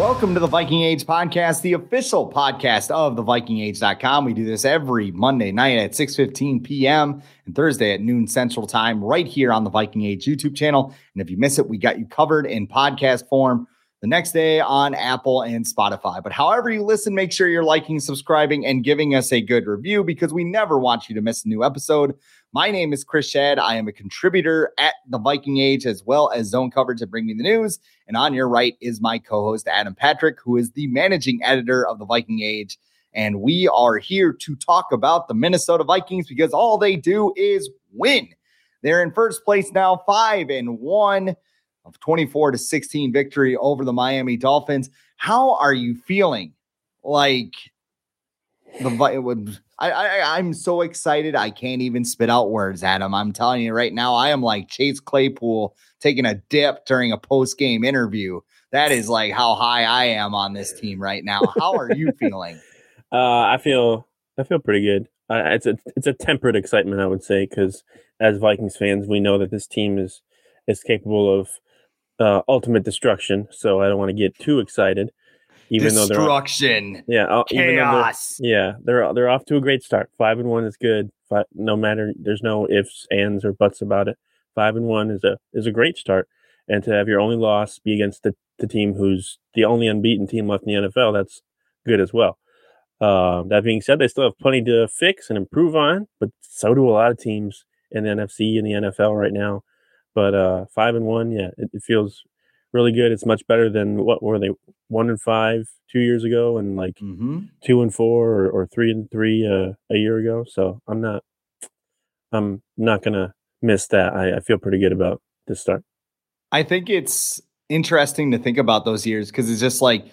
Welcome to the Viking Age podcast, the official podcast of the vikingage.com. We do this every Monday night at 6:15 p.m. and Thursday at noon Central Time right here on the Viking Age YouTube channel. And if you miss it, we got you covered in podcast form the next day on Apple and Spotify. But however you listen, make sure you're liking, subscribing, and giving us a good review because we never want you to miss a new episode. My name is Chris Schad. I am a contributor at the Viking Age as well as zone coverage at Bring Me the News. And on your right is my co host, Adam Patrick, who is the managing editor of the Viking Age. And we are here to talk about the Minnesota Vikings because all they do is win. They're in first place now, five and one of 24 to 16 victory over the Miami Dolphins. How are you feeling? Like the I, I I'm so excited I can't even spit out words, Adam. I'm telling you right now, I am like Chase Claypool taking a dip during a post game interview. That is like how high I am on this team right now. How are you feeling? Uh, I feel I feel pretty good. Uh, it's a it's a tempered excitement, I would say, because as Vikings fans, we know that this team is is capable of uh, ultimate destruction. So I don't want to get too excited even though they're destruction, yeah, uh, chaos. They're, yeah, they're they're off to a great start. Five and one is good. Five, no matter, there's no ifs, ands, or buts about it. Five and one is a is a great start, and to have your only loss be against the, the team who's the only unbeaten team left in the NFL, that's good as well. Uh, that being said, they still have plenty to fix and improve on, but so do a lot of teams in the NFC and the NFL right now. But uh, five and one, yeah, it, it feels really good. It's much better than what were they one and five two years ago, and like mm-hmm. two and four or, or three and three uh, a year ago. So I'm not, I'm not gonna miss that. I, I feel pretty good about this start. I think it's interesting to think about those years because it's just like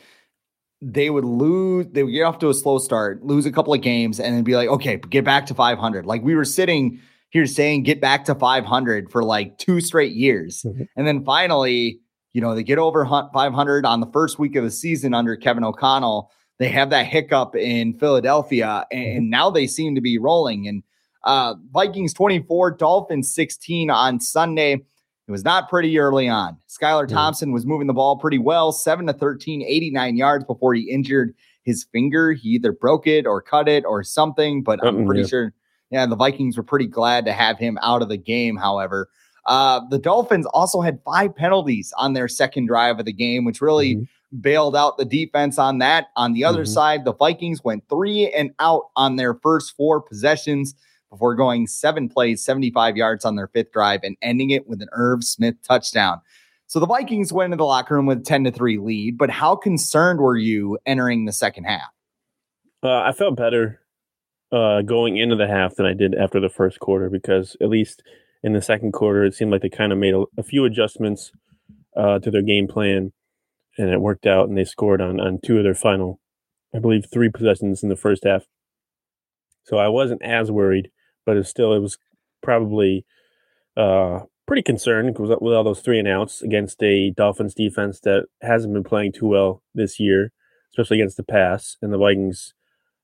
they would lose, they would get off to a slow start, lose a couple of games, and then be like, okay, get back to 500. Like we were sitting here saying, get back to 500 for like two straight years. Mm-hmm. And then finally, you know, they get over 500 on the first week of the season under Kevin O'Connell. They have that hiccup in Philadelphia, and mm-hmm. now they seem to be rolling. And uh, Vikings 24, Dolphins 16 on Sunday. It was not pretty early on. Skylar Thompson was moving the ball pretty well, 7 to 13, 89 yards before he injured his finger. He either broke it or cut it or something, but I'm pretty yeah. sure, yeah, the Vikings were pretty glad to have him out of the game, however. Uh, the Dolphins also had five penalties on their second drive of the game, which really mm-hmm. bailed out the defense on that. On the other mm-hmm. side, the Vikings went three and out on their first four possessions before going seven plays, 75 yards on their fifth drive and ending it with an Irv Smith touchdown. So the Vikings went into the locker room with 10 to 3 lead, but how concerned were you entering the second half? Uh, I felt better uh, going into the half than I did after the first quarter because at least in the second quarter, it seemed like they kind of made a, a few adjustments uh, to their game plan and it worked out and they scored on, on two of their final, I believe, three possessions in the first half. So I wasn't as worried, but it still, it was probably uh, pretty concerned with all those three and outs against a Dolphins defense that hasn't been playing too well this year, especially against the pass. And the Vikings,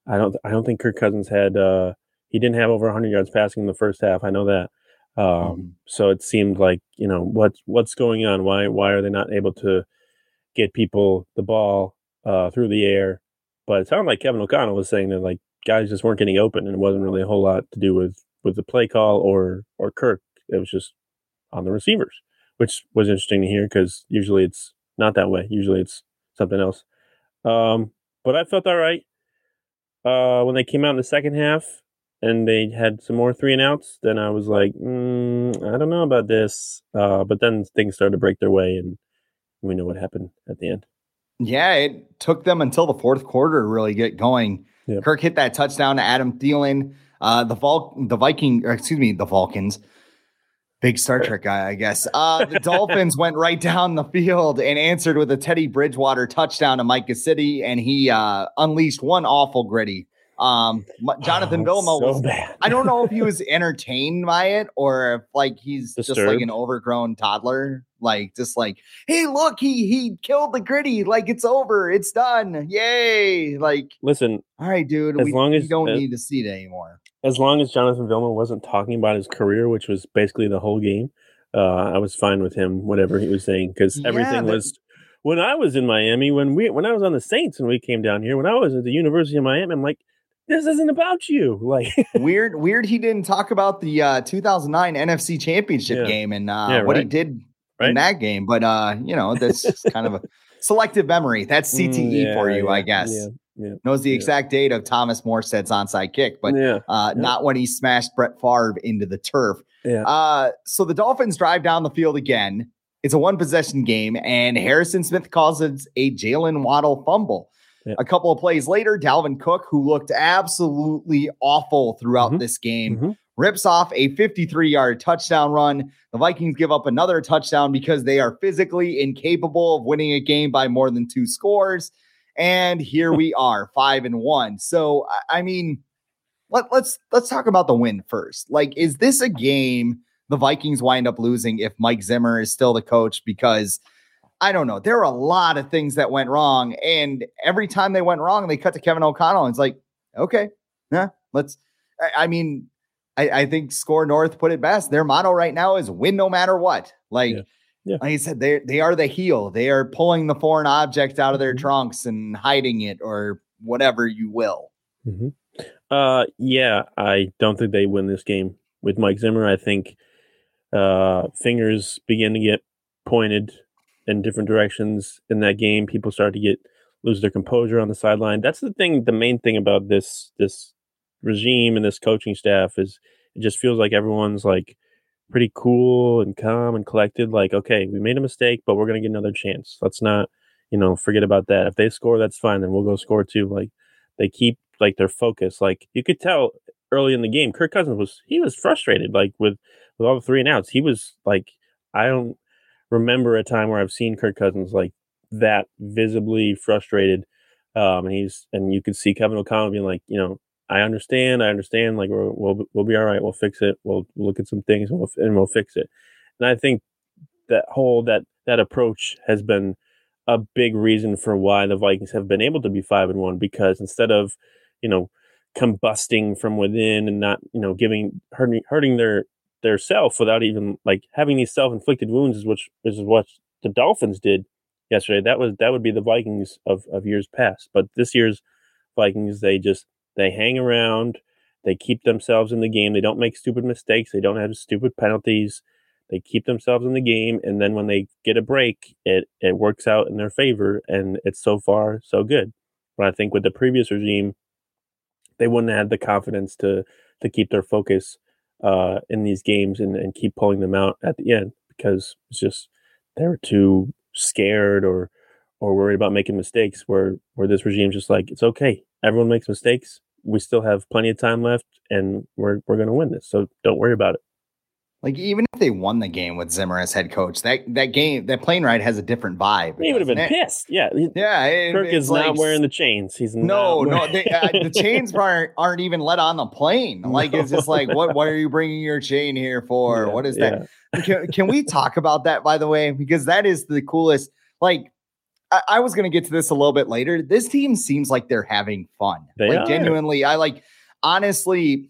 I don't, I don't think Kirk Cousins had, uh, he didn't have over 100 yards passing in the first half. I know that. Um, mm-hmm. So it seemed like you know what what's going on. Why why are they not able to get people the ball uh, through the air? But it sounded like Kevin O'Connell was saying that like guys just weren't getting open, and it wasn't really a whole lot to do with with the play call or or Kirk. It was just on the receivers, which was interesting to hear because usually it's not that way. Usually it's something else. Um, but I felt all right uh, when they came out in the second half and they had some more three and outs. Then I was like, mm, I don't know about this. Uh, but then things started to break their way, and we know what happened at the end. Yeah, it took them until the fourth quarter to really get going. Yep. Kirk hit that touchdown to Adam Thielen. Uh, the Vol- the Viking, excuse me, the Vulcans Big Star Trek guy, I guess. Uh, the Dolphins went right down the field and answered with a Teddy Bridgewater touchdown to Mike Gesicki, and he uh, unleashed one awful griddy. Um, Jonathan oh, Vilma so was. Bad. I don't know if he was entertained by it or if like he's Disturbed. just like an overgrown toddler, like just like, hey, look, he he killed the griddy, like it's over, it's done, yay! Like, listen, all right, dude, as we, long as, we don't need to see it anymore as long as Jonathan Vilma wasn't talking about his career, which was basically the whole game, uh, I was fine with him, whatever he was saying, because yeah, everything was. When I was in Miami, when we when I was on the Saints and we came down here, when I was at the University of Miami, I'm like, this isn't about you. Like weird, weird. He didn't talk about the uh, 2009 NFC Championship yeah. game and uh, yeah, what he did right? in that game, but uh, you know, that's kind of a selective memory. That's CTE mm, yeah, for you, I guess yeah. knows the exact date of Thomas Morstead's onside kick, but yeah. Uh, not when he smashed Brett Favre into the turf. Yeah. Uh, so the Dolphins drive down the field again. It's a one possession game, and Harrison Smith causes a Jaylen Waddle fumble. Yeah. A couple of plays later, Dalvin Cook, who looked absolutely awful throughout mm-hmm. this game, mm-hmm. rips off a 53 yard touchdown run. The Vikings give up another touchdown because they are physically incapable of winning a game by more than two scores. And here we are, five and one. So I mean, let, let's let's talk about the win first. Like, is this a game the Vikings wind up losing if Mike Zimmer is still the coach? Because I don't know. There are a lot of things that went wrong. And every time they went wrong, they cut to Kevin O'Connell. And it's like, okay, yeah, let's. I, I mean, I, I, think Skor North put it best. Their motto right now is win no matter what. Like, yeah. Yeah. Like I said, they they are the heel. They are pulling the foreign object out of their mm-hmm. trunks and hiding it or whatever you will. Mm-hmm. Uh, yeah, I don't think they win this game with Mike Zimmer. I think uh, fingers begin to get pointed in different directions in that game. People start to get lose their composure on the sideline. That's the thing. The main thing about this this regime and this coaching staff is it just feels like everyone's like pretty cool and calm and collected. Like, okay, we made a mistake, but we're gonna get another chance. Let's not, you know, forget about that. If they score, that's fine. Then we'll go score too. Like, they keep like their focus. Like you could tell early in the game, Kirk Cousins was he was frustrated. Like with with all the three and outs, he was like, I don't remember a time where I've seen Kirk Cousins like that visibly frustrated. Um, and he's and you could see Kevin O'Connell being like, you know, I understand. I understand. Like we'll we'll, we'll be all right. We'll fix it. We'll, look at some things and we'll and we'll fix it. And I think that whole that that approach has been a big reason for why the Vikings have been able to be five and one because instead of you know combusting from within and not you know giving hurting hurting their their self without even like having these self inflicted wounds is which is what the Dolphins did yesterday. That was that would be the Vikings of of years past, but this year's Vikings they just they hang around. They keep themselves in the game. They don't make stupid mistakes. They don't have stupid penalties. they keep themselves in the game, and then when they get a break, it it works out in their favor, and it's so far so good. But I think with the previous regime, they wouldn't have had the confidence to to keep their focus uh, in these games and, and keep pulling them out at the end because it's just they were too scared or or worried about making mistakes. Where where this regime's just like it's okay, everyone makes mistakes. We still have plenty of time left, and we're we're going to win this. So don't worry about it. Like even if they won the game with Zimmer as head coach, that that game, that plane ride has a different vibe. He would have been it? pissed. Yeah, yeah. It, Kirk is like, not wearing the chains. He's no, no. They, uh, the chains aren't aren't even let on the plane. Like no. it's just like, what? Why are you bringing your chain here for? Yeah, what is that? Can, can we talk about that by the way? Because that is the coolest. Like I, I was going to get to this a little bit later. This team seems like they're having fun. They like are. genuinely, I like honestly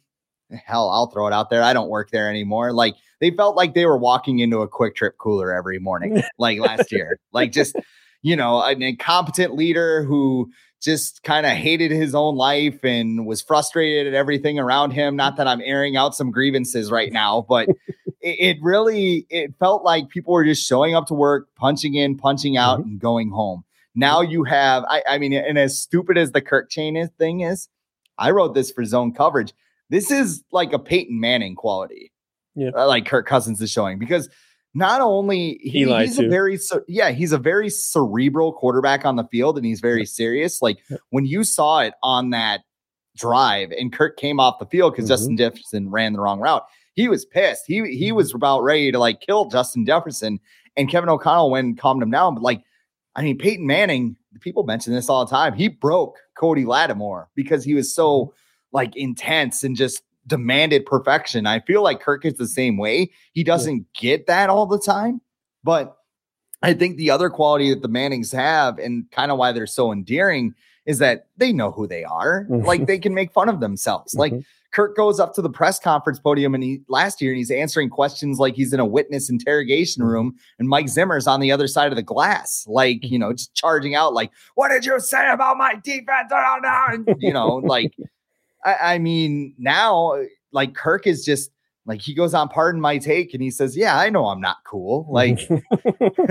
hell, I'll throw it out there. I don't work there anymore. Like they felt like they were walking into a Kwik Trip cooler every morning, like last year. Like just, you know, an incompetent leader who just kind of hated his own life and was frustrated at everything around him. Not that I'm airing out some grievances right now, but it, it, really it felt like people were just showing up to work, punching in, punching out, mm-hmm. and going home. Now you have, I, I mean, and as stupid as the Kirk chain is, thing is, I wrote this for zone coverage. This is like a Peyton Manning quality, yeah. Uh, like Kirk Cousins is showing because not only he, he's too. a very yeah he's a very cerebral quarterback on the field and he's very serious. Like when you saw it on that drive and Kirk came off the field because mm-hmm. Justin Jefferson ran the wrong route, he was pissed. He he mm-hmm. was about ready to like kill Justin Jefferson and Kevin O'Connell went and calmed him down. But like I mean Peyton Manning, people mention this all the time. He broke Cody Latimer because he was so mm-hmm like intense and just demanded perfection. I feel like Kirk is the same way. He doesn't yeah. get that all the time, but I think the other quality that the Mannings have and kind of why they're so endearing is that they know who they are. Mm-hmm. Like they can make fun of themselves. Mm-hmm. Like Kirk goes up to the press conference podium and he last year and he's answering questions like he's in a witness interrogation mm-hmm. room and Mike Zimmer's on the other side of the glass, like, you know, mm-hmm. just charging out like, what did you say about my defense? And, you know, like I, I mean, now like Kirk is just like he goes on pardon my take and he says, Yeah, I know I'm not cool. Like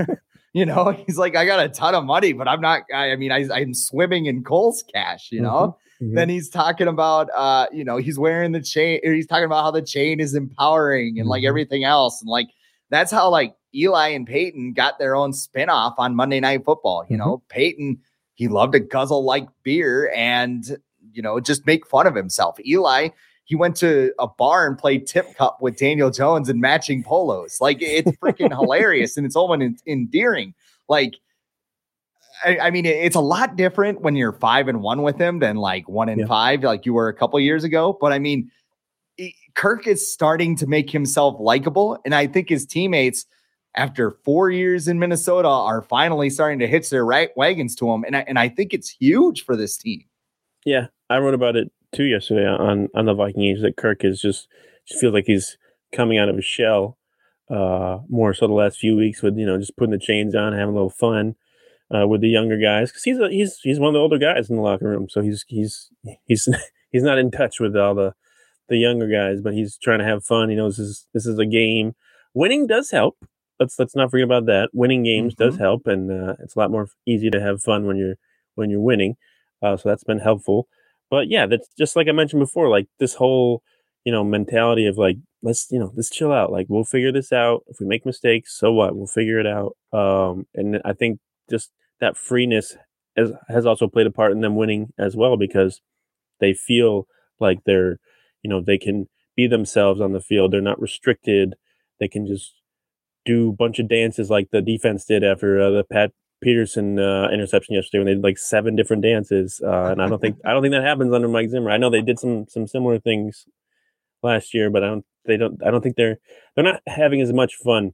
you know, he's like, I got a ton of money, but I'm not, I, I mean, I, am swimming in Kohl's cash, you know? Mm-hmm. mm-hmm. Then he's talking about, uh, you know, he's wearing the chain, he's talking about how the chain is empowering and mm-hmm. like everything else. And like, that's how like Eli and Peyton got their own spinoff on Monday Night Football. You mm-hmm. know, Peyton, he loved to guzzle like beer and you know, just make fun of himself. Eli, he went to a bar and played tip cup with Daniel Jones and matching polos. Like it's freaking hilarious and it's almost endearing. Like, I, I, mean, it's a lot different when you're five and one with him than like one and yeah. five, like you were a couple years ago. But I mean, Kirk is starting to make himself likable, and I think his teammates, after four years in Minnesota, are finally starting to hitch their right wagons to him, and I, and I think it's huge for this team. Yeah, I wrote about it too yesterday on on the Viking Age that Kirk is just just feels like he's coming out of his shell uh, more so the last few weeks with you know just putting the chains on, having a little fun uh, with the younger guys because he's a, he's he's one of the older guys in the locker room, so he's he's he's he's not in touch with all the the younger guys, but he's trying to have fun. He knows this is, this is a game. Winning does help. Let's let's not forget about that. Winning games mm-hmm. does help, and uh, it's a lot more easy to have fun when you're when you're winning. Uh, so that's been helpful. But yeah, that's just like I mentioned before, like this whole, you know, mentality of like, let's, you know, let's chill out. Like we'll figure this out. If we make mistakes, so what? We'll figure it out. Um, and I think just that freeness has, has also played a part in them winning as well because they feel like they're, you know, they can be themselves on the field. They're not restricted. They can just do a bunch of dances like the defense did after uh, the Pat Peterson uh, interception yesterday when they did like seven different dances, uh, and I don't think I don't think that happens under Mike Zimmer. I know they did some some similar things last year, but I don't they don't I don't think they're they're not having as much fun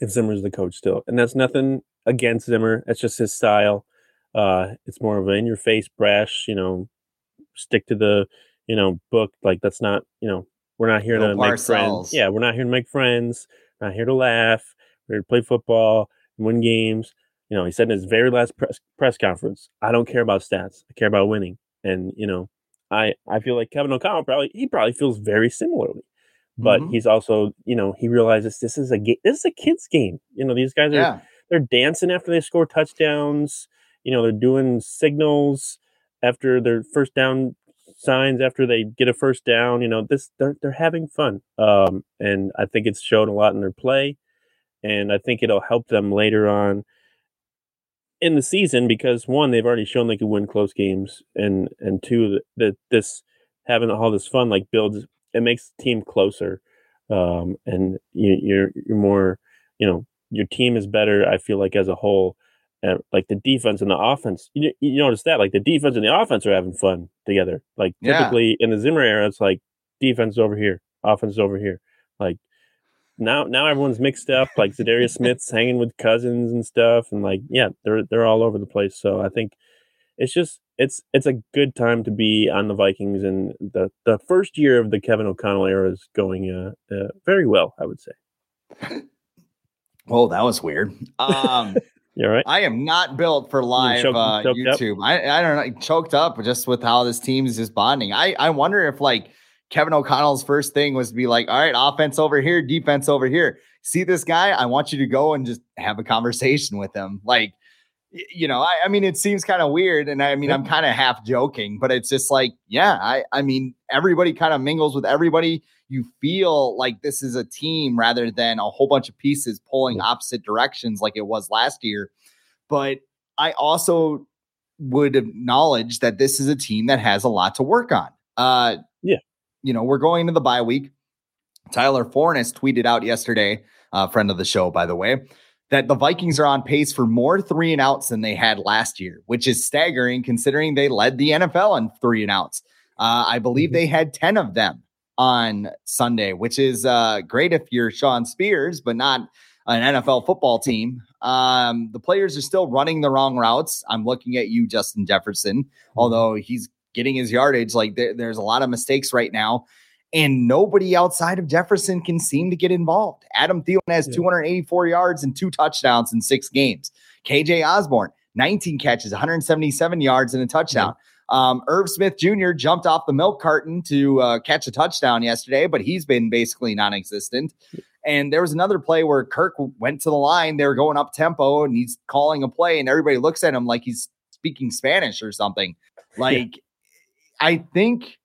if Zimmer's the coach still, and that's nothing against Zimmer. That's just his style. Uh, it's more of an in your face, brash. You know, stick to the you know book. Like that's not you know we're not here no to make friends. Yeah, we're not here to make friends. We're not here to laugh. We're here to play football, win games you know, he said in his very last press press conference, "I don't care about stats. I care about winning." And you know, I I feel like Kevin O'Connell probably he probably feels very similarly. but mm-hmm. he's also, you know, he realizes this is a ga- this is a kids game. You know, these guys are yeah. they're dancing after they score touchdowns. You know, they're doing signals after their first down signs after they get a first down. You know, this they're they're having fun, um, and I think it's shown a lot in their play, and I think it'll help them later on in the season because one, they've already shown they can win close games, and and two, that, this having all this fun like builds it makes the team closer, um, and you, you're you're more you know your team is better. I feel like as a whole. And like the defense and the offense, you, you notice that like the defense and the offense are having fun together. Like typically yeah. in the Zimmer era, it's like defense over here, offense over here. Like now now everyone's mixed up. Like Za'Darius Smith's hanging with Cousins and stuff, and like yeah, they're they're all over the place. So I think it's just it's it's a good time to be on the Vikings, and the the first year of the Kevin O'Connell era is going uh, uh very well. I would say. Oh, that was weird. Um, You're right. I am not built for live choked, uh, YouTube. I, I don't know, choked up just with how this team is just bonding. I I wonder if like Kevin O'Connell's first thing was to be like, all right, offense over here, defense over here. See this guy? I want you to go and just have a conversation with him. Like, you know, I, I mean, it seems kind of weird. And I mean, I'm kind of half joking, but it's just like, yeah, I, I mean, everybody kind of mingles with everybody. You feel like this is a team rather than a whole bunch of pieces pulling opposite directions like it was last year. But I also would acknowledge that this is a team that has a lot to work on. Uh, you know, we're going into the bye week. Tyler Forness tweeted out yesterday, a uh, friend of the show, by the way, that the Vikings are on pace for more three and outs than they had last year, which is staggering considering they led the NFL in three and outs. Uh, I believe mm-hmm. they had 10 of them on Sunday, which is uh, great if you're Sean Spears, but not an NFL football team. Um, the players are still running the wrong routes. I'm looking at you, Justin Jefferson, mm-hmm. although he's getting his yardage. Like there, there's a lot of mistakes right now. And nobody outside of Jefferson can seem to get involved. Adam Thielen has yeah. 284 yards and two touchdowns in six games. KJ Osborne, 19 catches, 177 yards and a touchdown. Yeah. Um, Irv Smith Jr. jumped off the milk carton to uh, catch a touchdown yesterday, but he's been basically non existent. And there was another play where Kirk went to the line. They were going up tempo and he's calling a play, and everybody looks at him like he's speaking Spanish or something. Like I think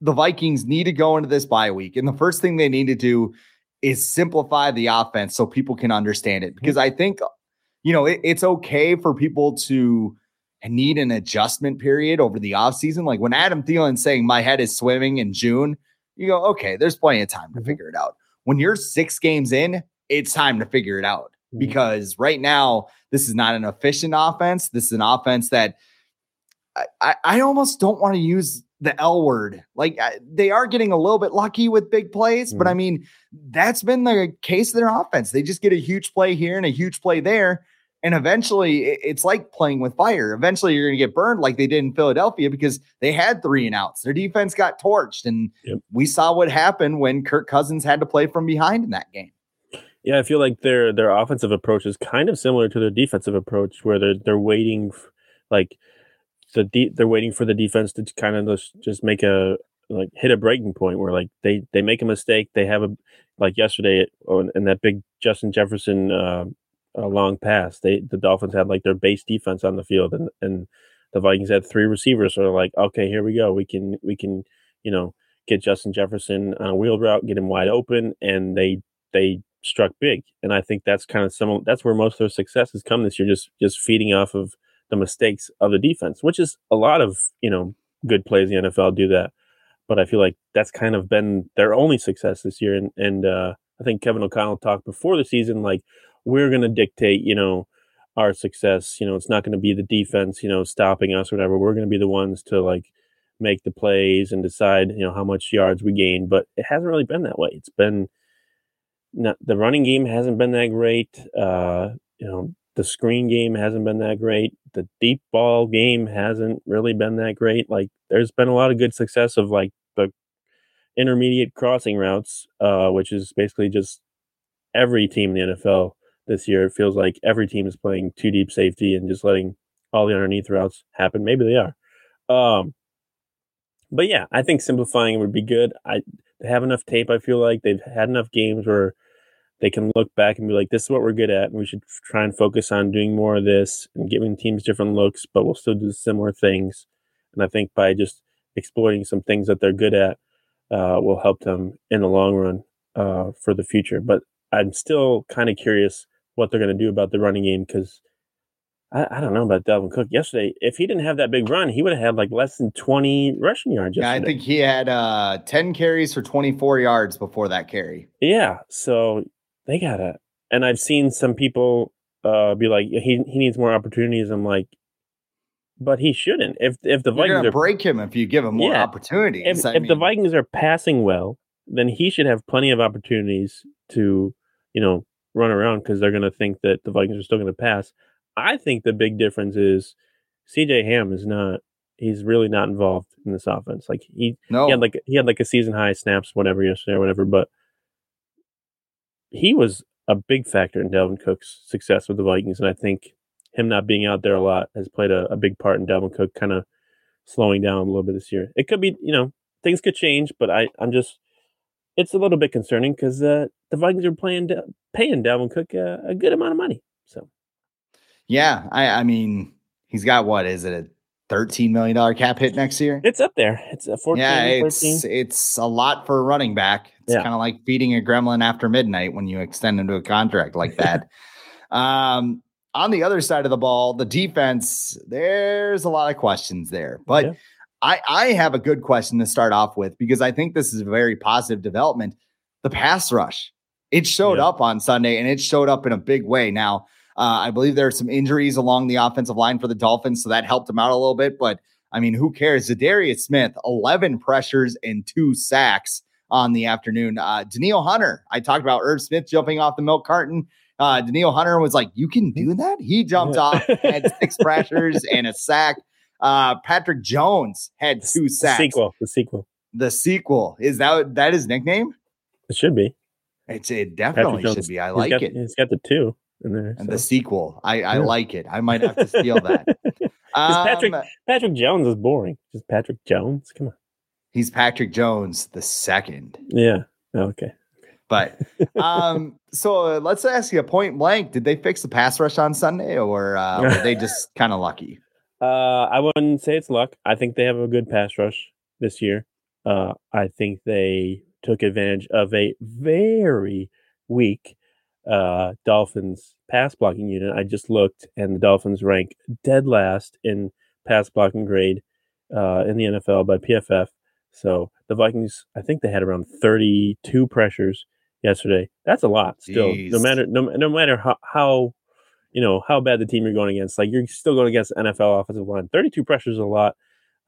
the Vikings need to go into this bye week. And the first thing they need to do is simplify the offense so people can understand it. Because I think, you know, it, it's okay for people to need an adjustment period over the offseason. Like when Adam Thielen's saying my head is swimming in June, you go, okay, there's plenty of time to mm-hmm. figure it out. When you're six games in, it's time to figure it out. Mm-hmm. Because right now, this is not an efficient offense. This is an offense that I, I almost don't want to use the L word. Like they are getting a little bit lucky with big plays, mm. but I mm-hmm. mean, that's been the case of their offense. They just get a huge play here and a huge play there. And eventually it's like playing with fire. Eventually you're going to get burned like they did in Philadelphia because they had three and outs. Their defense got torched. And yep. we saw what happened when Kirk Cousins had to play from behind in that game. Yeah, I feel like their their offensive approach is kind of similar to their defensive approach, where they're they're waiting, like the de- they're waiting for the defense to kind of just, make a like hit a breaking point where like they they make a mistake they have a like yesterday and that big Justin Jefferson uh, long pass they the Dolphins had like their base defense on the field and and the Vikings had three receivers so they're like okay here we go. We can we can you know get Justin Jefferson on a wheeled route get him wide open and they they struck big. And I think that's kind of similar that's where most of their success has come this year just just feeding off of the mistakes of the defense, which is a lot of, you know, good plays in the NFL do that. But I feel like that's kind of been their only success this year. And, and uh, I think Kevin O'Connell talked before the season, like, we're going to dictate, you know, our success. You know, it's not going to be the defense, you know, stopping us or whatever. We're going to be the ones to like make the plays and decide, you know, how much yards we gain. But it hasn't really been that way. It's been not the running game hasn't been that great. Uh, you know, the screen game hasn't been that great. The deep ball game hasn't really been that great. Like there's been a lot of good success of like the intermediate crossing routes, uh, which is basically just every team in the NFL this year. It feels like every team is playing two deep safety and just letting all the underneath routes happen. Maybe they are. Um, but yeah, I think simplifying would be good. I they have enough tape. I feel like they've had enough games where they can look back and be like, "This is what we're good at, and we should try and focus on doing more of this and giving teams different looks, but we'll still do similar things." And I think by just exploiting some things that they're good at uh, will help them in the long run uh, for the future. But I'm still kind of curious what they're going to do about the running game because I, I, don't know about Dalvin Cook yesterday. If he didn't have that big run, he would have had like less than 20 rushing yards. Yesterday. Yeah, I think he had uh, 10 carries for 24 yards before that carry. Yeah. So they got to, and I've seen some people uh, be like, he, he needs more opportunities. I'm like, but he shouldn't. If if the You're Vikings are break him if you give him more yeah, opportunities. If, if the Vikings are passing well, then he should have plenty of opportunities to, you know, run around because they're going to think that the Vikings are still going to pass. I think the big difference is CJ Ham is not. He's really not involved in this offense. Like he, no. he had like he had like a season high snaps, whatever yesterday or whatever. But he was a big factor in Dalvin Cook's success with the Vikings, and I think him not being out there a lot has played a, a big part in Dalvin Cook kind of slowing down a little bit this year. It could be, you know, things could change, but I, I'm just, it's a little bit concerning because uh, the Vikings are playing, paying Dalvin Cook uh, a good amount of money. So, yeah, I, I mean, he's got what is it, a thirteen million dollar cap hit next year? It's up there. It's a fourteen. Yeah, it's 13. it's a lot for a running back. It's yeah. kind of like feeding a gremlin after midnight when you extend into a contract like that. um, on the other side of the ball, the defense, there's a lot of questions there. But yeah. I, I have a good question to start off with because I think this is a very positive development. The pass rush, it showed yeah. up on Sunday and it showed up in a big way. Now, uh, I believe there are some injuries along the offensive line for the Dolphins, so that helped them out a little bit. But I mean, who cares? Za'Darius Smith, 11 pressures and two sacks on the afternoon. Uh, Danielle Hunter, I talked about Irv Smith jumping off the milk carton. Uh, Danielle Hunter was like, "You can do that." He jumped off, had six pressures and a sack. Uh, Patrick Jones had two sacks. The sequel. The sequel. The sequel is that that his nickname? It should be. It's it definitely should be. I like got, it. He's got the two in there. And so. the sequel. I I yeah. like it. I might have to steal that. um, Patrick Patrick Jones is boring. Just Patrick Jones. Come on. He's Patrick Jones the second. Yeah. Okay. But um, so uh, let's ask you a point blank: Did they fix the pass rush on Sunday, or uh, were they just kind of lucky? Uh, I wouldn't say it's luck. I think they have a good pass rush this year. Uh, I think they took advantage of a very weak uh, Dolphins pass blocking unit. I just looked, and the Dolphins rank dead last in pass blocking grade uh, in the NFL by PFF. So the Vikings, I think they had around 32 pressures yesterday. That's a lot still. Jeez. No matter no, no matter how, how you know how bad the team you're going against, like you're still going against NFL offensive line. 32 pressures is a lot.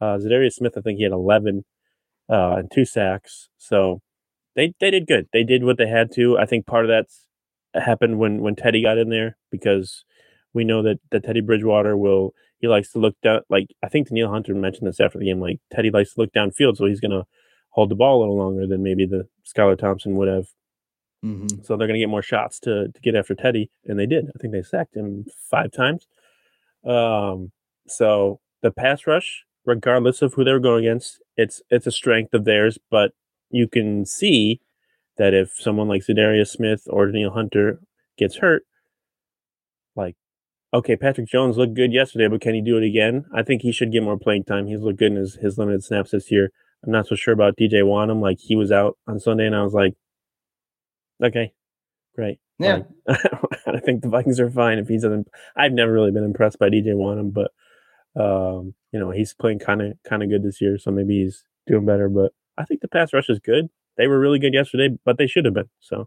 Uh, Za'Darius Smith, I think he had 11 uh, and two sacks. So they they did good. They did what they had to. I think part of that's happened when when Teddy got in there because we know that that Teddy Bridgewater will he likes to look down. Like I think Neil Hunter mentioned this after the game. Like Teddy likes to look downfield, so he's gonna hold the ball a little longer than maybe the Skylar Thompson would have Mm-hmm. So they're going to get more shots to, to get after Teddy, and they did. I think they sacked him five times. Um, so the pass rush, regardless of who they were going against, it's it's a strength of theirs. But you can see that if someone like Za'Darius Smith or Danielle Hunter gets hurt, like okay, Patrick Jones looked good yesterday, but can he do it again? I think he should get more playing time. He's looked good in his, his limited snaps this year. I'm not so sure about DJ Wonnum. Like he was out on Sunday, and I was like, Okay, great. Yeah, I think the Vikings are fine if he doesn't. I've never really been impressed by DJ Wonnum, but um, you know he's playing kind of kind of good this year, so maybe he's doing better. But I think the pass rush is good. They were really good yesterday, but they should have been. So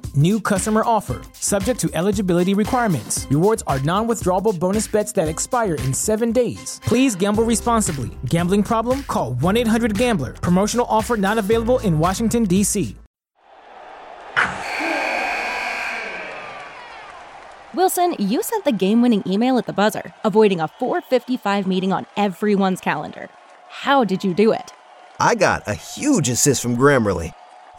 New customer offer, subject to eligibility requirements. Rewards are non withdrawable bonus bets that expire in seven days. Please gamble responsibly. Gambling problem? Call 1 800 Gambler. Promotional offer not available in Washington, D.C. Wilson, you sent the game winning email at the buzzer, avoiding a 455 meeting on everyone's calendar. How did you do it? I got a huge assist from Grammarly,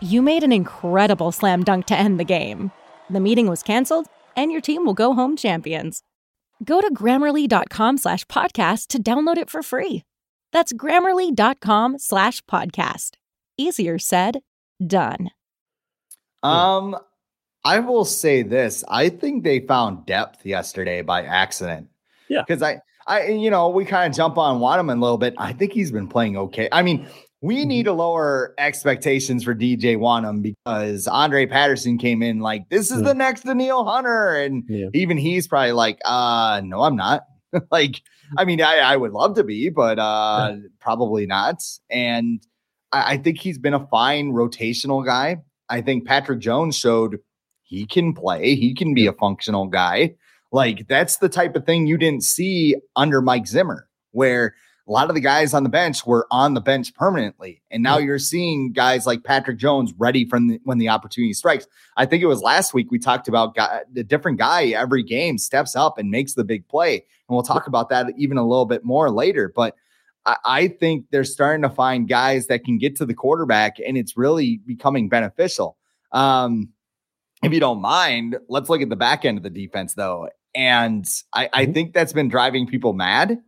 You made an incredible slam dunk to end the game. The meeting was canceled, and your team will go home champions. Go to grammarly.com slash podcast to download it for free. That's grammarly.com slash podcast. Easier said, done. Um, I will say this. I think they found depth yesterday by accident. Yeah. Because I, I, you know, we kind of jump on Wonnum a little bit. I think he's been playing okay. I mean, we mm-hmm. need to lower expectations for DJ Wonnum because Andre Patterson came in like this is the mm. next Danielle Hunter, and yeah. even he's probably like, uh, no, I'm not. like, I mean, I, I would love to be, but uh, yeah. probably not. And I, I think he's been a fine rotational guy. I think Patrick Jones showed he can play, he can be a functional guy. Like that's the type of thing you didn't see under Mike Zimmer, where a lot of the guys on the bench were on the bench permanently. And now you're seeing guys like Patrick Jones ready from the, when the opportunity strikes. I think it was last week we talked about guy, the different guy every game steps up and makes the big play. And we'll talk about that even a little bit more later. But I, I think they're starting to find guys that can get to the quarterback and it's really becoming beneficial. Um, if you don't mind, let's look at the back end of the defense, though. And I, I mm-hmm. think that's been driving people mad,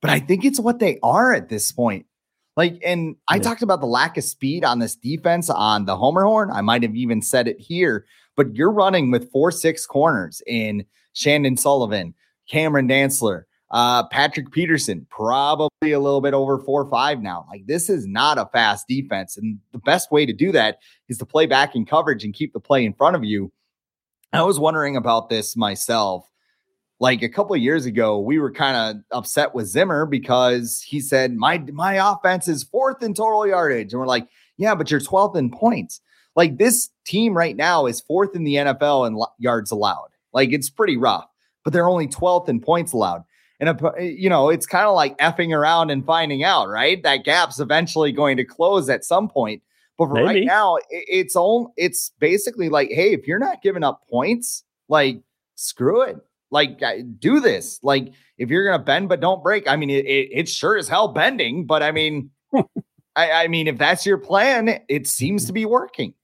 but I think it's what they are at this point. Like, and I yeah. talked about the lack of speed on this defense on the homer horn. I might have even said it here, but you're running with four, six corners in Chandon Sullivan, Cameron Dantzler, uh, Patrick Peterson, probably a little bit over four or five now. Like this is not a fast defense. And the best way to do that is to play back in coverage and keep the play in front of you. I was wondering about this myself. Like a couple of years ago, we were kind of upset with Zimmer because he said, My my offense is fourth in total yardage. And we're like, Yeah, but you're 12th in points. Like this team right now is fourth in the NFL in yards allowed. Like it's pretty rough, but they're only 12th in points allowed. And, a, you know, it's kind of like effing around and finding out, right? That gap's eventually going to close at some point. But for Maybe. right now, it's all it's basically like, hey, if you're not giving up points, like screw it. Like uh, do this. Like if you're gonna bend but don't break. I mean, it, it it's sure as hell bending, but I mean, I, I mean, if that's your plan, it seems to be working.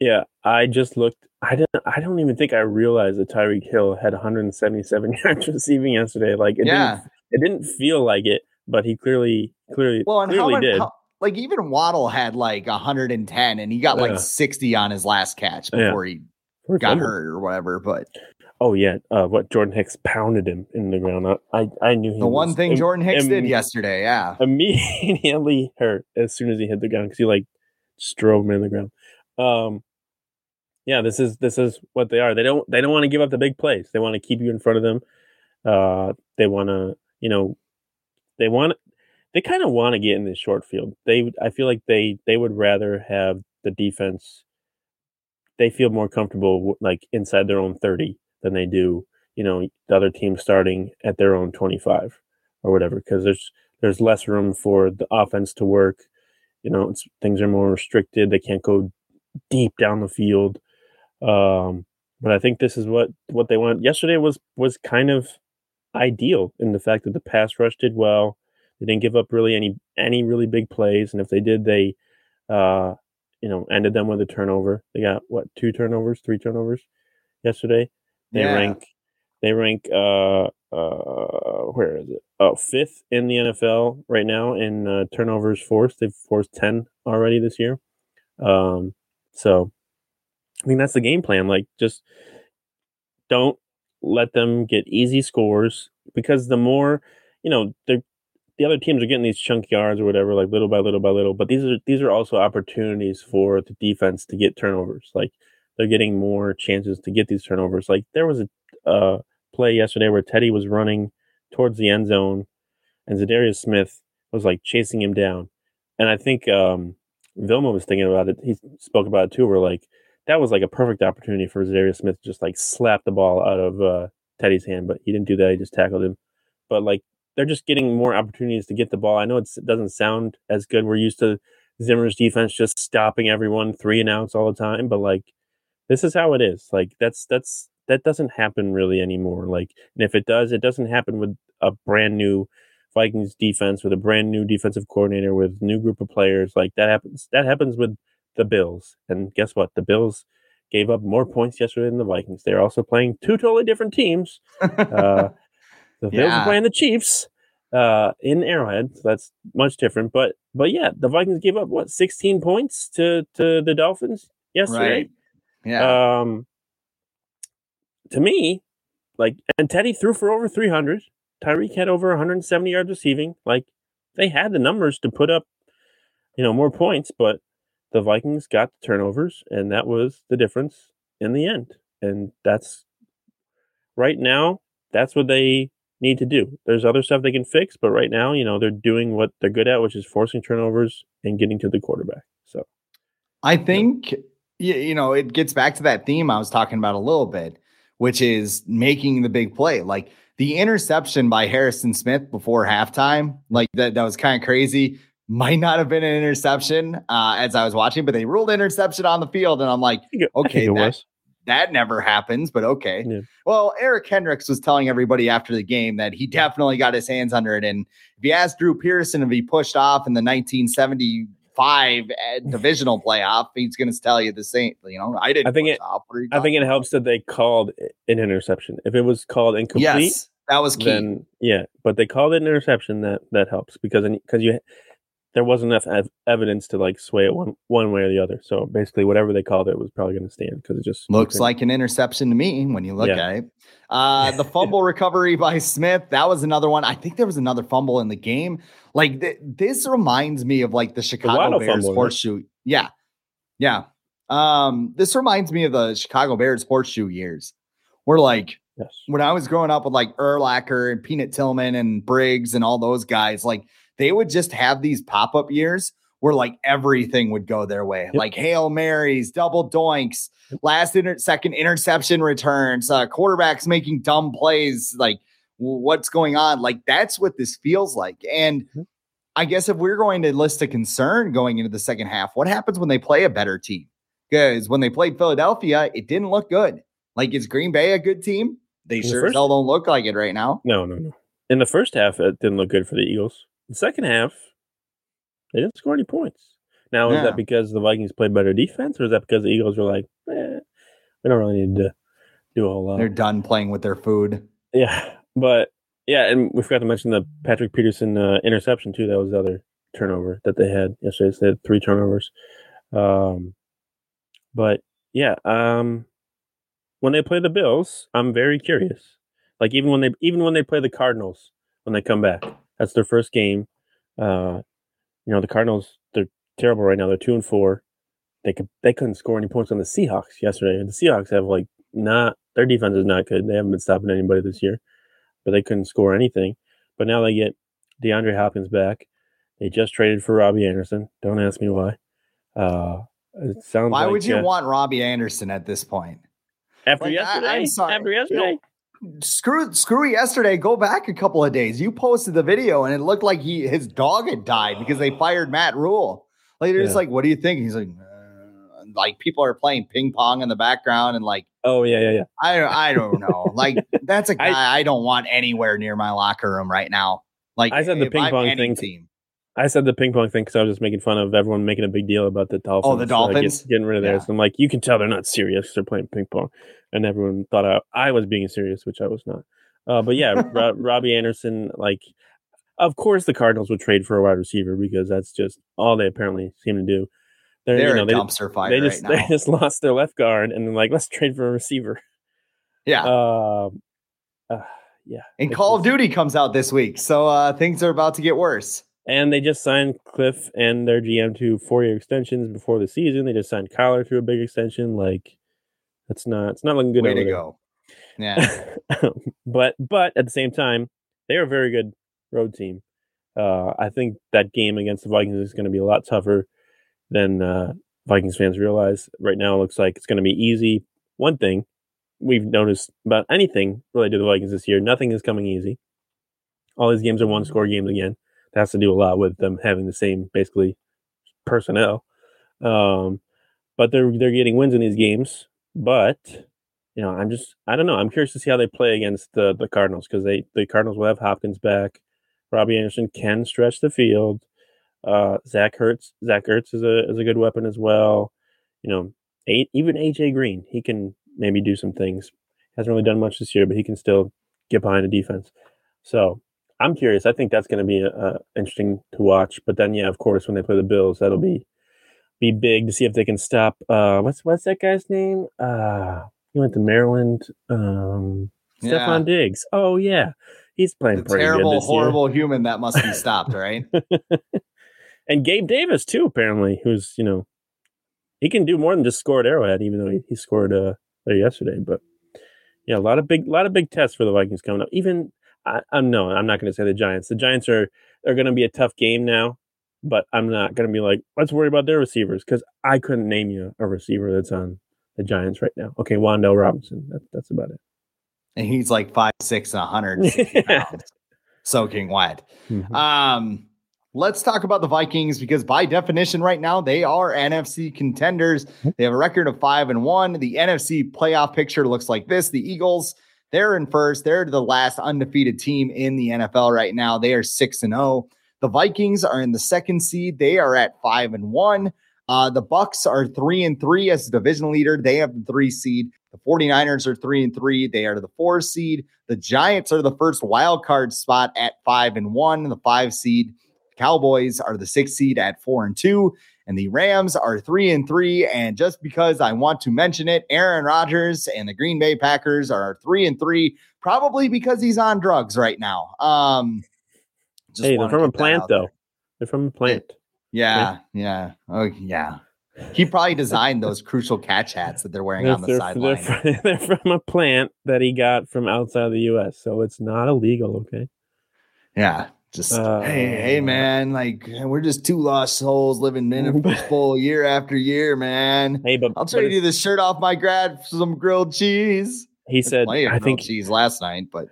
Yeah, I just looked I didn't. I don't even think I realized that Tyreek Hill had 177 yards receiving yesterday. Like, it yeah, didn't, it didn't feel like it, but he clearly, clearly, well, and clearly how, did. How, like even Waddle had like 110, and he got like 60 on his last catch before yeah. he got hurt or whatever. But oh yeah, uh, what Jordan Hicks pounded him in the ground. I I knew the one thing Im- Jordan Hicks Im- did yesterday. Yeah, immediately hurt as soon as he hit the ground because he like strove him in the ground. Um, yeah, this is this is what they are. They don't they don't want to give up the big plays. They want to keep you in front of them. Uh, they want to, you know, they want they kind of want to get in the short field. They I feel like they they would rather have the defense. They feel more comfortable like inside their own thirty than they do, you know, the other team starting at their own twenty five or whatever because there's there's less room for the offense to work. You know, things are more restricted. They can't go deep down the field. Um, but I think this is what what they want. Yesterday was was kind of ideal in the fact that the pass rush did well. They didn't give up really any any really big plays, and if they did, they uh, you know ended them with a turnover. They got what two turnovers, three turnovers yesterday. They yeah. rank they rank uh uh where is it uh, fifth in the NFL right now in uh, turnovers forced. They've forced ten already this year. Um, so I mean that's the game plan. Like just don't let them get easy scores because the more you know the the other teams are getting these chunk yards or whatever like little by little by little but these are these are also opportunities for the defense to get turnovers like they're getting more chances to get these turnovers like there was a uh, play yesterday where Teddy was running towards the end zone and Za'Darius Smith was like chasing him down and I think um Vilma was thinking about it he spoke about it too where like that was like a perfect opportunity for Za'Darius Smith to just like slap the ball out of uh, Teddy's hand, but he didn't do that. He just tackled him. But like they're just getting more opportunities to get the ball. I know it doesn't sound as good. We're used to Zimmer's defense just stopping everyone three and outs all the time, but like this is how it is. Like that's that's that doesn't happen really anymore. Like, and if it does, it doesn't happen with a brand new Vikings defense with a brand new defensive coordinator with new group of players. Like that happens. That happens with the Bills. And guess what? The Bills gave up more points yesterday than the Vikings. They're also playing two totally different teams. Uh, the Bills yeah. are playing the Chiefs uh, in Arrowhead, so that's much different. But but yeah, the Vikings gave up what 16 points to to the Dolphins yesterday. Right. Yeah. Um, to me, like, and Teddy threw for over 300. Tyreek had over 170 yards receiving. Like, they had the numbers to put up, you know, more points, but the Vikings got the turnovers, and that was the difference in the end. And that's right now, that's what they need to do. There's other stuff they can fix, but right now, you know, they're doing what they're good at, which is forcing turnovers and getting to the quarterback. So I think, yeah. You know, it gets back to that theme I was talking about a little bit, which is making the big play. Like the interception by Harrison Smith before halftime, like that, that was kind of crazy might not have been an interception uh, as I was watching, but they ruled interception on the field, and I'm like, okay, that, that never happens, but okay. Yeah. Well, Eric Kendricks was telling everybody after the game that he definitely got his hands under it, and if you ask Drew Pearson if he pushed off in the 1975 eh, divisional playoff, he's going to tell you the same. You know, I didn't. I think it. I think it helps that they called an interception. If it was called incomplete, yes, that was key. Then yeah, but they called it an interception. That that helps because because you there wasn't enough ev- evidence to like sway it one one way or the other. So basically, whatever they called it was probably going to stand because it just looks like an interception to me when you look yeah. at it. Uh, the fumble recovery by Smith that was another one. I think there was another fumble in the game. Like th- this reminds me of like the Chicago the Bears horseshoe. Right? Yeah, yeah. Um, this reminds me of the Chicago Bears horseshoe years. Where like yes. when I was growing up with like Urlacher and Peanut Tillman and Briggs and all those guys, like they would just have these pop up years where like everything would go their way, yep. like Hail Marys, double doinks, last inter- second interception returns, uh, quarterbacks making dumb plays. Like, what's going on? Like, that's what this feels like. And mm-hmm. I guess if we're going to list a concern going into the second half, what happens when they play a better team? Because when they played Philadelphia, it didn't look good. Like, is Green Bay a good team? They in sure the first, hell don't look like it right now. No, no, no. In the first half, it didn't look good for the Eagles. The second half, they didn't score any points. Now, yeah. is that because the Vikings played better defense, or is that because the Eagles were like, eh, we don't really need to do a whole lot? They're done playing with their food. Yeah, but yeah, and we forgot to mention the Patrick Peterson uh, interception too. That was the other turnover that they had yesterday. So they had three turnovers. Um, but yeah, um, when they play the Bills, I'm very curious. Like even when they even when they play the Cardinals when they come back, that's their first game. Uh, you know, the Cardinals, they're terrible right now. They're two and four. They could they couldn't score any points on the Seahawks yesterday. The Seahawks have like not their defense is not good. They haven't been stopping anybody this year, but they couldn't score anything. But now they get DeAndre Hopkins back. They just traded for Robbie Anderson. Don't ask me why. Uh, it sounds. Why like, would you uh, want Robbie Anderson at this point? After like, yesterday, I, after yesterday, you know, screw screw yesterday. Go back a couple of days. You posted the video and it looked like he his dog had died because they fired Matt Rhule Like they're yeah. just like, what do you think? He's like, uh, like people are playing ping pong in the background and like, oh yeah, yeah, yeah. I I don't know. like that's a guy I, I, don't want anywhere near my locker room right now. Like I said, the ping pong thing. Team. I said the ping pong thing because I was just making fun of everyone making a big deal about the Dolphins. Oh, the Dolphins uh, get, getting rid of theirs. Yeah. I'm like, you can tell they're not serious. They're playing ping pong and everyone thought I, I was being serious, which I was not. Uh, but yeah, Robbie Anderson, like of course the Cardinals would trade for a wide receiver because that's just all they apparently seem to do. They're, They're you know, a dumpster fire. They just right they just lost their left guard and then like let's trade for a receiver. Yeah. Uh, uh, yeah. And Call of Duty comes out this week, so uh, things are about to get worse. And they just signed Cliff and their GM to four-year extensions before the season. They just signed Kyler to a big extension. Like, that's not it's not looking good. Way to go. Yeah. but but at the same time, they're a very good road team. Uh, I think that game against the Vikings is going to be a lot tougher than uh, Vikings fans realize. Right now, it looks like it's going to be easy. One thing we've noticed about anything related to the Vikings this year, nothing is coming easy. All these games are one score games again. That has to do a lot with them having the same basically personnel. Um, but they're they're getting wins in these games. But you know, I'm just I don't know. I'm curious to see how they play against the the Cardinals because they the Cardinals will have Hopkins back. Robbie Anderson can stretch the field. Uh, Zach Ertz Zach Ertz is a is a good weapon as well. You know, eight, even AJ Green he can maybe do some things. Hasn't really done much this year, but he can still get behind the defense. So I'm curious. I think that's going to be a, a interesting to watch. But then, yeah, of course, when they play the Bills, that'll be be big to see if they can stop. Uh, what's what's that guy's name? Uh, he went to Maryland. Um, yeah. Stefon Diggs. Oh yeah, he's playing the pretty terrible, horrible year. human that must be stopped, right? and Gabe Davis too, apparently, who's you know he can do more than just score at Arrowhead, even though he, he scored uh, there yesterday. But yeah, a lot of big, a lot of big tests for the Vikings coming up. Even I, am no, I'm not going to say the Giants. The Giants are are going to be a tough game now, but I'm not going to be like let's worry about their receivers because I couldn't name you a receiver that's on the Giants right now. Okay, Wan'Dale Robinson. That, that's about it. And he's like five six and 160 pounds, soaking wet. Mm-hmm. Um, Let's talk about the Vikings because by definition, right now they are NFC contenders. They have a record of five and one. The NFC playoff picture looks like this: the Eagles, they're in first. They're the last undefeated team in the NFL right now. They are six and zero. Oh. The Vikings are in the second seed. They are at five and one. Uh, the Bucks are three and three as the division leader. They have the three seed. The 49ers are three and three. They are the four seed. The Giants are the first wild card spot at five and one. The five seed. Cowboys are the sixth seed at four and two, and the Rams are three and three. And just because I want to mention it, Aaron Rodgers and the Green Bay Packers are three and three, probably because he's on drugs right now. Um, hey, they're from a plant though. There. They're from a plant. Yeah, yeah, yeah. Oh, yeah. He probably designed those crucial catch hats that they're wearing on the sideline. They're, they're from a plant that he got from outside of the U.S., so it's not illegal. Okay. Yeah, just uh, hey, hey, man, like we're just two lost souls living in a full year after year, man. Hey, but I'll trade you this shirt off my grad for some grilled cheese. He said, "I think cheese last night." But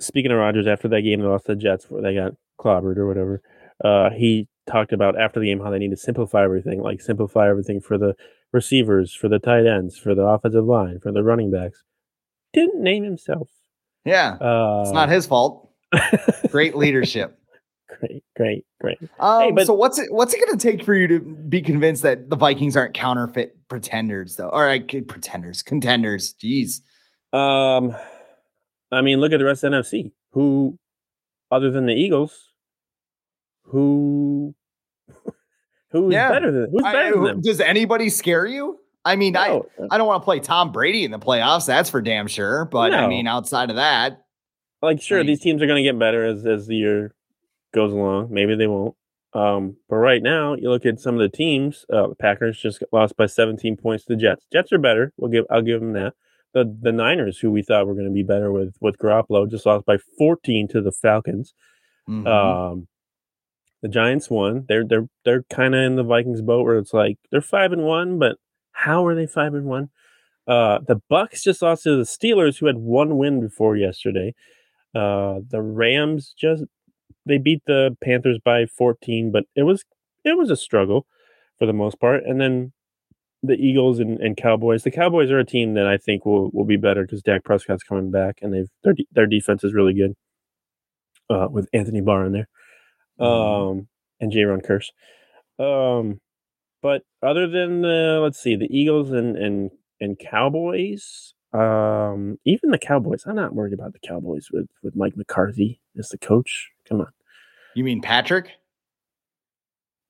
speaking of Rodgers, after that game, they lost the Jets where they got clobbered or whatever. Uh, he talked about after the game how they need to simplify everything, like simplify everything for the receivers, for the tight ends, for the offensive line, for the running backs. Didn't name himself. Yeah, uh, it's not his fault. Great leadership great, great, great. Um, hey, but- so what's it what's it going to take for you to be convinced that the Vikings aren't counterfeit pretenders though? All right, like pretenders, contenders. Jeez. Um, I mean, look at the rest of the NFC. Who, other than the Eagles, who, who's yeah. better than who's better I, than them? Does anybody scare you? I mean, no. I I don't want to play Tom Brady in the playoffs. That's for damn sure. But no. I mean, outside of that, like sure, these teams are going to get better as as the year goes along. Maybe they won't. Um, but right now, you look at some of the teams. Uh, the Packers just lost by 17 points to the Jets. Jets are better. We'll give. I'll give them that. The the Niners, who we thought were going to be better with with Garoppolo, just lost by 14 to the Falcons. Mm-hmm. Um, the Giants won. They're they're they're kind of in the Vikings boat where it's like they're five and one, but how are they five and one? Uh, the Bucks just lost to the Steelers, who had one win before yesterday. Uh, the Rams just they beat the Panthers by 14, but it was it was a struggle for the most part. And then the Eagles and, and Cowboys. The Cowboys are a team that I think will will be better because Dak Prescott's coming back and they've their their defense is really good. Uh, with Anthony Barr in there, mm-hmm. um, and Jayron Kearse. Um, but other than the let's see, the Eagles and and and Cowboys, um, even the Cowboys, I'm not worried about the Cowboys with with Mike McCarthy as the coach. Come on. You mean Patrick?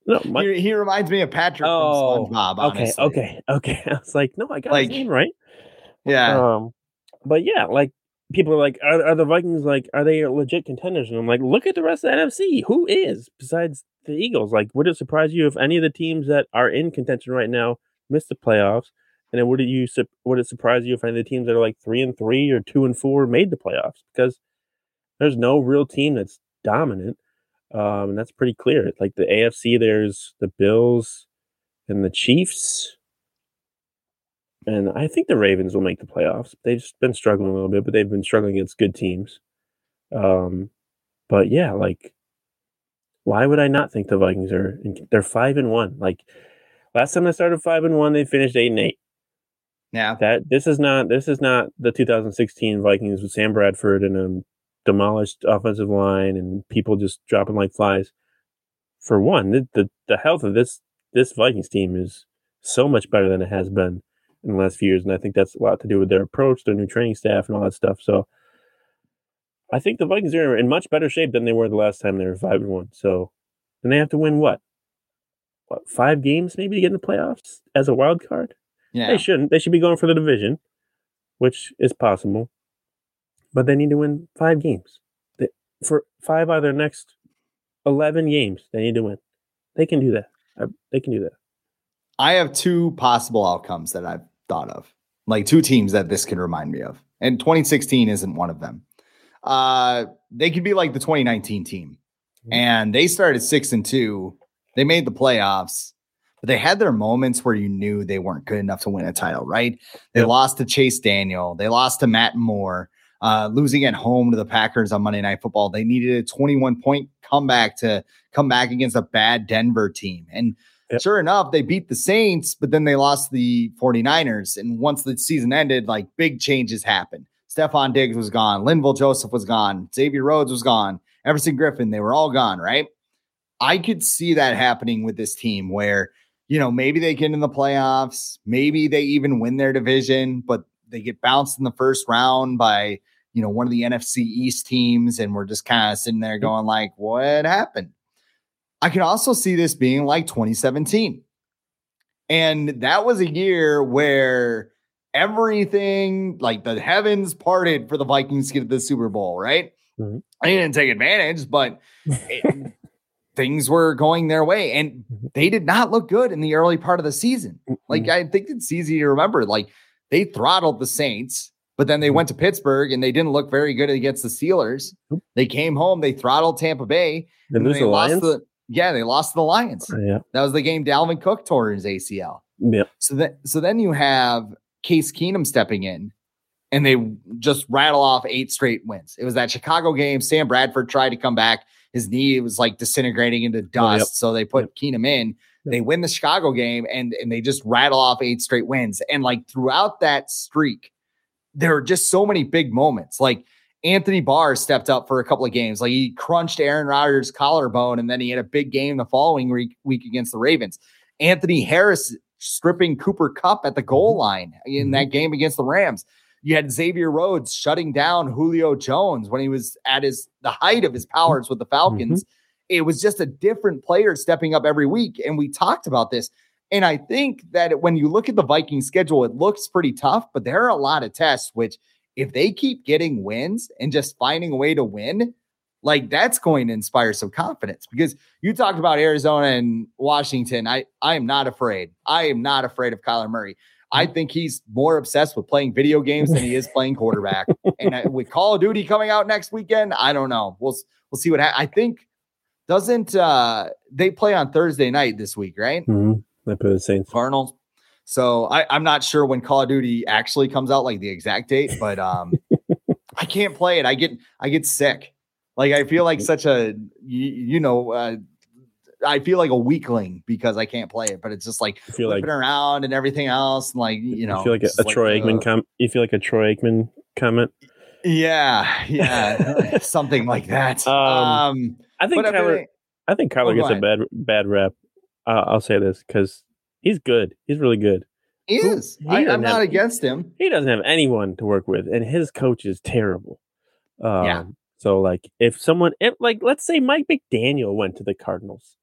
No, my, he, he, reminds me of Patrick oh, from SpongeBob. Okay, honestly. okay, okay. I was like, no, I got like, his name right. Yeah. Um, but yeah, like people are like, are, are the Vikings like, are they legit contenders? And I'm like, look at the rest of the NFC. Who is besides the Eagles? Like, would it surprise you if any of the teams that are in contention right now miss the playoffs? And then would it you would it surprise you if any of the teams that are like three and three or two and four made the playoffs? Because there's no real team that's dominant. Um, and that's pretty clear. Like the AFC, there's the Bills and the Chiefs. And I think the Ravens will make the playoffs. They've just been struggling a little bit, but they've been struggling against good teams. Um, but yeah, like, why would I not think the Vikings are? They're five and one. Like last time they started five and one, they finished eight and eight. Yeah, that this is not this is not the 2016 Vikings with Sam Bradford and a demolished offensive line and people just dropping like flies. For one, the the, the health of this this Vikings team is so much better than it has been in the last few years. And I think that's a lot to do with their approach, their new training staff, and all that stuff. So I think the Vikings are in much better shape than they were the last time they were five and one. So then they have to win what? What five games maybe to get in the playoffs as a wild card? Yeah. They shouldn't. They should be going for the division, which is possible. But they need to win five games. They, for five out of their next eleven games, they need to win. They can do that. They can do that. I have two possible outcomes that I've thought of, like two teams that this can remind me of. And 2016 isn't one of them. Uh, they could be like the 2019 team, mm-hmm. and they started six and two. They made the playoffs, but they had their moments where you knew they weren't good enough to win a title. Right? They yep. lost to Chase Daniel. They lost to Matt Moore. Uh, losing at home to the Packers on Monday Night Football, they needed a 21 point comeback to come back against a bad Denver team. And Yep. Sure enough, they beat the Saints, but then they lost the 49ers. And once the season ended, like big changes happened. Stefon Diggs was gone. Linval Joseph was gone. Xavier Rhodes was gone. Everson Griffen, they were all gone, right? I could see that happening with this team where, you know, maybe they get in the playoffs, maybe they even win their division, but they get bounced in the first round by, you know, one of the NFC East teams. And we're just kind of sitting there going, like, what happened? I can also see this being like 2017. And that was a year where everything, like the heavens parted for the Vikings to get to the Super Bowl, right? Mm-hmm. They didn't take advantage, but it, things were going their way. And mm-hmm. they did not look good in the early part of the season. Like, I think it's easy to remember. Like, they throttled the Saints, but then they mm-hmm. went to Pittsburgh and they didn't look very good against the Steelers. They came home, they throttled Tampa Bay, and, and they lost the yeah, they lost to the Lions. Yeah. That was the game Dalvin Cook tore his ACL. Yeah. So that so then you have Case Keenum stepping in and they just rattle off eight straight wins. It was that Chicago game. Sam Bradford tried to come back. His knee was like disintegrating into dust. Oh, yep. So they put yep. Keenum in. They win the Chicago game and, and they just rattle off eight straight wins. And like throughout that streak, there are just so many big moments. Like Anthony Barr stepped up for a couple of games. Like he crunched Aaron Rodgers' collarbone, and then he had a big game the following week, week against the Ravens. Anthony Harris stripping Cooper Kupp at the goal mm-hmm. line in that mm-hmm. game against the Rams. You had Xavier Rhodes shutting down Julio Jones when he was at his the height of his powers with the Falcons. Mm-hmm. It was just a different player stepping up every week. And we talked about this. And I think that when you look at the Viking schedule, it looks pretty tough, but there are a lot of tests which – if they keep getting wins and just finding a way to win, like that's going to inspire some confidence because you talked about Arizona and Washington. I, I am not afraid. I am not afraid of Kyler Murray. I think he's more obsessed with playing video games than he is playing quarterback. and I, with Call of Duty coming out next weekend, I don't know. We'll we'll see what ha- I think. Doesn't uh they play on Thursday night this week, right? Mm-hmm. They play the Saints. Cardinals. So I, I'm not sure when Call of Duty actually comes out, like the exact date, but um, I can't play it. I get I get sick. Like I feel like such a you, you know uh, I feel like a weakling because I can't play it. But it's just like feel flipping like, around and everything else, and like you know, you feel like a, a like, Troy Aikman You feel like a Troy Aikman comment. Yeah, yeah, something like that. Um, um I think Kyler, I think Kyler oh, gets a bad bad rep. Uh, I'll say this because He's good. He's really good. He is. He I, am not against him. He doesn't have anyone to work with, and his coach is terrible. Um, yeah. So like if someone if like let's say Mike McDaniel went to the Cardinals,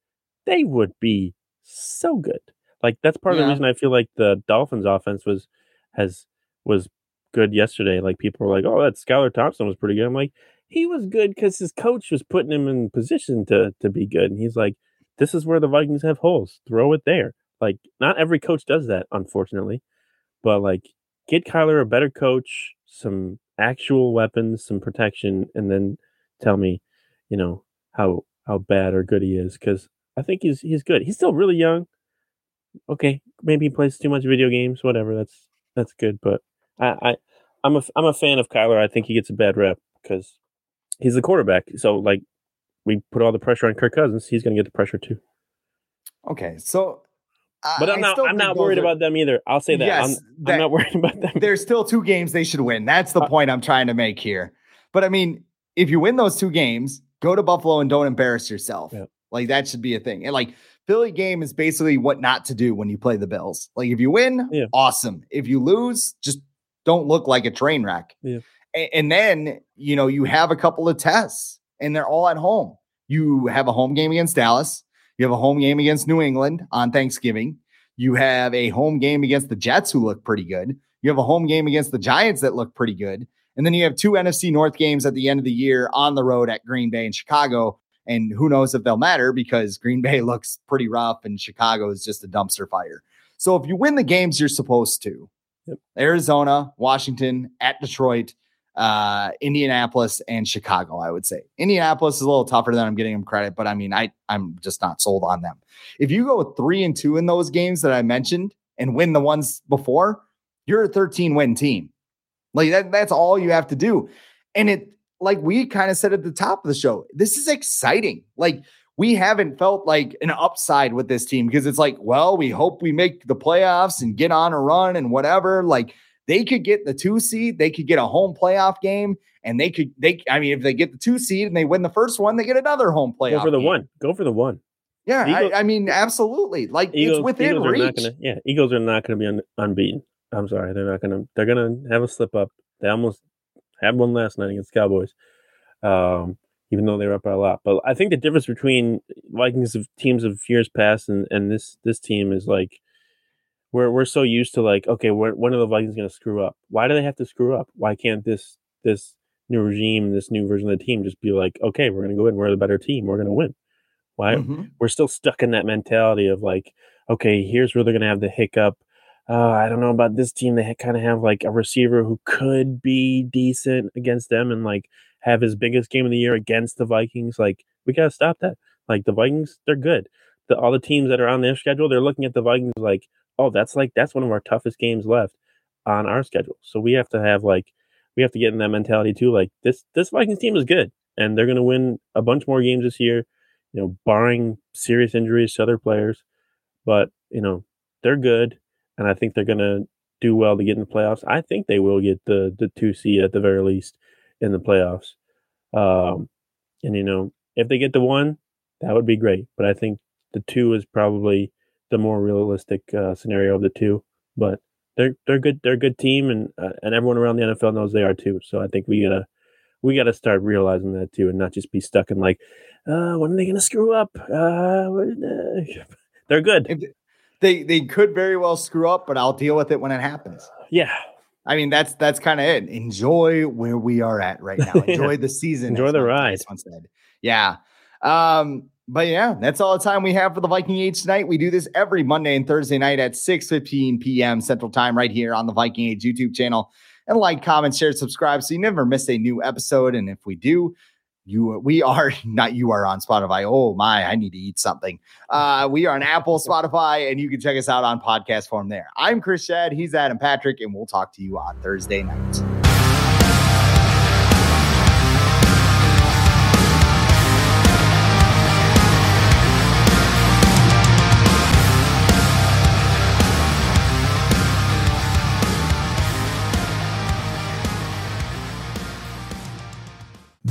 they would be so good. Like that's part yeah. of the reason I feel like the Dolphins offense was has was good yesterday. Like people were like, "Oh, that Skylar Thompson was pretty good." I'm like, he was good because his coach was putting him in position to to be good, and he's like, "This is where the Vikings have holes. Throw it there." Like not every coach does that, unfortunately, but like get Kyler a better coach, some actual weapons, some protection, and then tell me, you know, how how bad or good he is because I think he's he's good. He's still really young. Okay, maybe he plays too much video games, whatever. That's that's good, but I, I I'm a I'm a fan of Kyler. I think he gets a bad rep because he's the quarterback. So like we put all the pressure on Kirk Cousins, he's going to get the pressure too. Okay, so but I'm not. I'm not worried are, about them either. I'll say that. Yes, I'm, that, I'm, not worried about them. There's still two games they should win. That's the uh, point I'm trying to make here. But I mean, if you win those two games, go to Buffalo and don't embarrass yourself. Yeah. Like that should be a thing. And like Philly game is basically what not to do when you play the Bills. Like if you win, yeah. awesome. If you lose, just don't look like a train wreck. Yeah. And, and then you know you have a couple of tests, and they're all at home. You have a home game against Dallas. You have a home game against New England on Thanksgiving. You have a home game against the Jets, who look pretty good. You have a home game against the Giants that look pretty good. And then you have two NFC North games at the end of the year on the road at Green Bay and Chicago. And who knows if they'll matter because Green Bay looks pretty rough and Chicago is just a dumpster fire. So if you win the games you're supposed to, yep. Arizona, Washington, at Detroit, uh, Indianapolis and Chicago, I would say. Indianapolis is a little tougher than I'm getting them credit, but I mean, I I'm just not sold on them. If you go three and two in those games that I mentioned and win the ones before, you're a 13 win team. Like that, that's all you have to do. And it, like we kind of said at the top of the show, this is exciting. Like we haven't felt like an upside with this team because it's like, well, we hope we make the playoffs and get on a run and whatever. Like they could get the two seed, they could get a home playoff game, and they could they. I mean, if they get the two seed and they win the first one, they get another home playoff. Go for the game. one. Go for the one. Yeah, Eagles, I, I, mean, absolutely. Like Eagles, it's within Eagles reach. Gonna, yeah, Eagles are not going to be un, unbeaten. I'm sorry, they're not going to. They're going to have a slip up. They almost had one last night against Cowboys, um, even though they were up by a lot. But I think the difference between Vikings of teams of years past and, and this this team is like we're we're so used to like, okay, when, when are the Vikings going to screw up? Why do they have to screw up? Why can't this this new regime, this new version of the team, just be like, okay, we're going to go in, we're the better team, we're going to win. Why mm-hmm. we're still stuck in that mentality of like, okay, here's where they're going to have the hiccup. Uh, I don't know about this team. They kind of have like a receiver who could be decent against them and like have his biggest game of the year against the Vikings. Like we got to stop that. Like the Vikings, they're good. The, all the teams that are on their schedule, they're looking at the Vikings like, oh, that's like that's one of our toughest games left on our schedule. So we have to have like we have to get in that mentality too. Like this this Vikings team is good, and they're going to win a bunch more games this year. You know, barring serious injuries to other players, but you know they're good, and I think they're going to do well to get in the playoffs. I think they will get the the two seed at the very least in the playoffs. Um, and you know, if they get the one, that would be great. But I think the two is probably the more realistic uh, scenario of the two. But they're they're good. They're a good team, and uh, and everyone around the NFL knows they are too. So I think we gotta we gotta start realizing that too, and not just be stuck in like, uh, when are they gonna screw up? Uh, they're good. They they could very well screw up, but I'll deal with it when it happens. Yeah. I mean that's that's kind of it. Enjoy where we are at right now. Enjoy the season. Enjoy the ride. Yeah. Um, but yeah, that's all the time we have for the Viking Age tonight. We do this every Monday and Thursday night at 6 15 p.m. Central Time, right here on the Viking Age YouTube channel. And like, comment, share, subscribe so you never miss a new episode. And if we do, you we are not you are on Spotify. Oh my, I need to eat something. Uh, we are on Apple, Spotify, and you can check us out on podcast form there. I'm Chris Schad, he's Adam Patrick, and we'll talk to you on Thursday night.